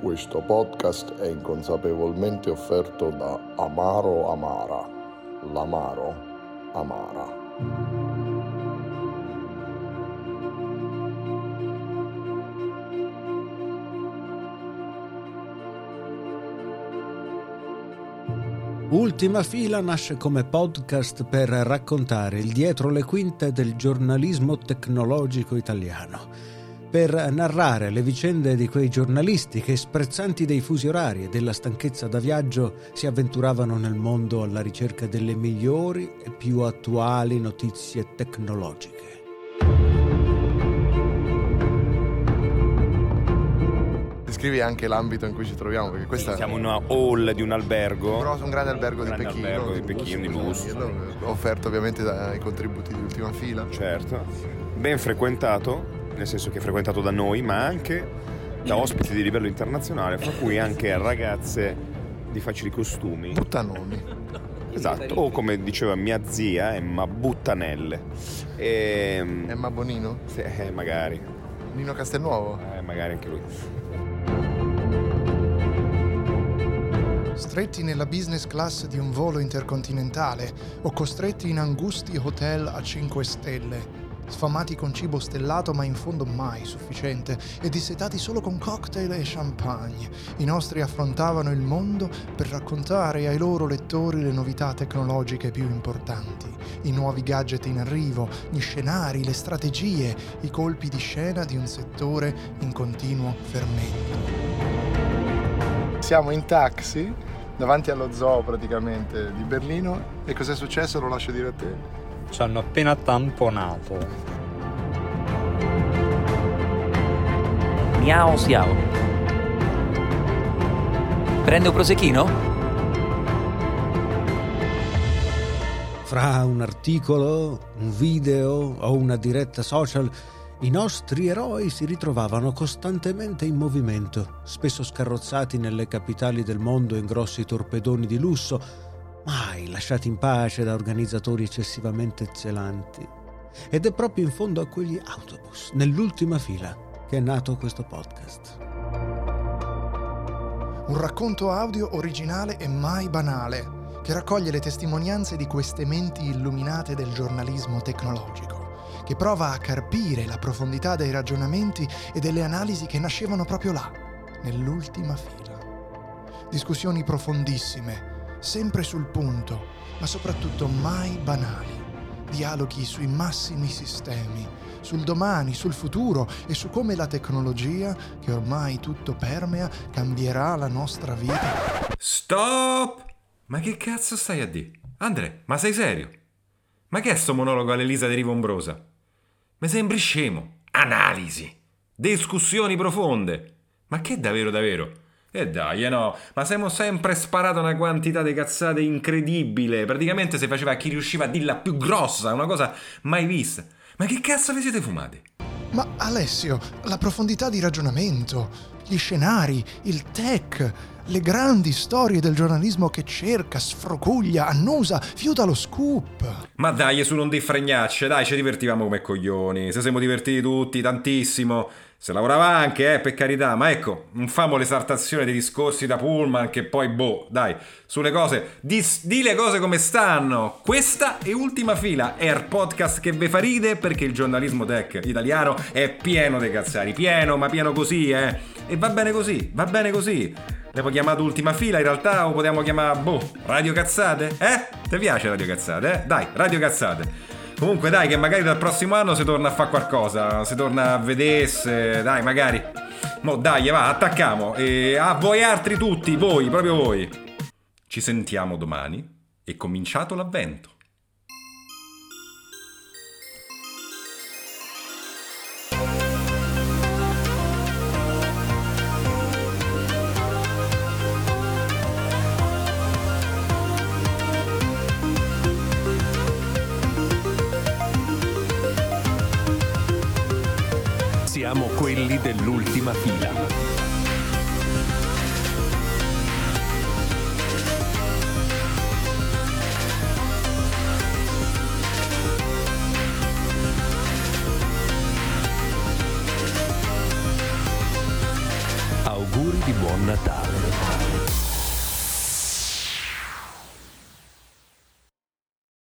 Questo podcast è inconsapevolmente offerto da Amaro Amara, l'Amaro Amara. Ultima fila nasce come podcast per raccontare il dietro le quinte del giornalismo tecnologico italiano, per narrare le vicende di quei giornalisti che, sprezzanti dei fusi orari e della stanchezza da viaggio, si avventuravano nel mondo alla ricerca delle migliori e più attuali notizie tecnologiche. Descrivi anche l'ambito in cui ci troviamo, perché questa Siamo in una hall di un albergo. Però un grande albergo Un di grande Pechino. albergo di Pechino, di lusso. Offerto ovviamente dai contributi di ultima fila. Certo. Ben frequentato, nel senso che è frequentato da noi, ma anche da ospiti di livello internazionale, fra cui anche ragazze di facili costumi. Buttanoni. Esatto. O come diceva mia zia, Emma Buttanelle. E... Emma Bonino? Sì, eh, magari. Nino Castelnuovo? Eh, magari anche lui. Stretti nella business class di un volo intercontinentale o costretti in angusti hotel a 5 stelle, sfamati con cibo stellato ma in fondo mai sufficiente e dissetati solo con cocktail e champagne, i nostri affrontavano il mondo per raccontare ai loro lettori le novità tecnologiche più importanti, i nuovi gadget in arrivo, gli scenari, le strategie, i colpi di scena di un settore in continuo fermento. Siamo in taxi davanti allo zoo praticamente di Berlino e cos'è successo lo lascio dire a te. Ci hanno appena tamponato. Miao Siao. Prende un prosecchino? Fra un articolo, un video o una diretta social, i nostri eroi si ritrovavano costantemente in movimento, spesso scarrozzati nelle capitali del mondo in grossi torpedoni di lusso, mai lasciati in pace da organizzatori eccessivamente zelanti. Ed è proprio in fondo a quegli autobus, nell'ultima fila, che è nato questo podcast. Un racconto audio originale e mai banale, che raccoglie le testimonianze di queste menti illuminate del giornalismo tecnologico, che prova a carpire la profondità dei ragionamenti e delle analisi che nascevano proprio là, nell'ultima fila. Discussioni profondissime, sempre sul punto, ma soprattutto mai banali. Dialoghi sui massimi sistemi, sul domani, sul futuro e su come la tecnologia, che ormai tutto permea, cambierà la nostra vita. Stop! Ma che cazzo stai a dire? Andre, ma sei serio? Ma che è sto monologo all'Elisa di Rivombrosa? Mi sembri scemo. Analisi. Discussioni profonde. Ma che davvero davvero? E dai, eh no, ma siamo sempre sparato una quantità di cazzate incredibile. Praticamente si faceva chi riusciva a dirla più grossa, una cosa mai vista. Ma che cazzo vi siete fumati? Ma Alessio, la profondità di ragionamento, gli scenari, il tech, le grandi storie del giornalismo che cerca, sfrocuglia, annusa, fiuta lo scoop. Ma dai, su non di fregnacce, dai, ci divertivamo come coglioni. Se siamo divertiti tutti, tantissimo. Se lavorava anche, eh, per carità, ma ecco, non famo l'esaltazione dei discorsi da Pullman che poi, boh, dai, sulle cose, di, di le cose come stanno. Questa è Ultima Fila, è il podcast che ve fa ride perché il giornalismo tech italiano è pieno dei cazzari, pieno, ma pieno così, eh. E va bene così, va bene così. L'abbiamo chiamato Ultima Fila in realtà o potremmo chiamare, boh, Radio Cazzate? Eh? Ti piace Radio Cazzate, eh? Dai, Radio Cazzate. Comunque dai che magari dal prossimo anno si torna a fare qualcosa, si torna a vedersi, dai magari. Mo dai, va, attacchiamo. E a voi altri tutti, voi, proprio voi. Ci sentiamo domani e cominciato l'avvento. siamo quelli dell'ultima fila. auguri di buon Natale.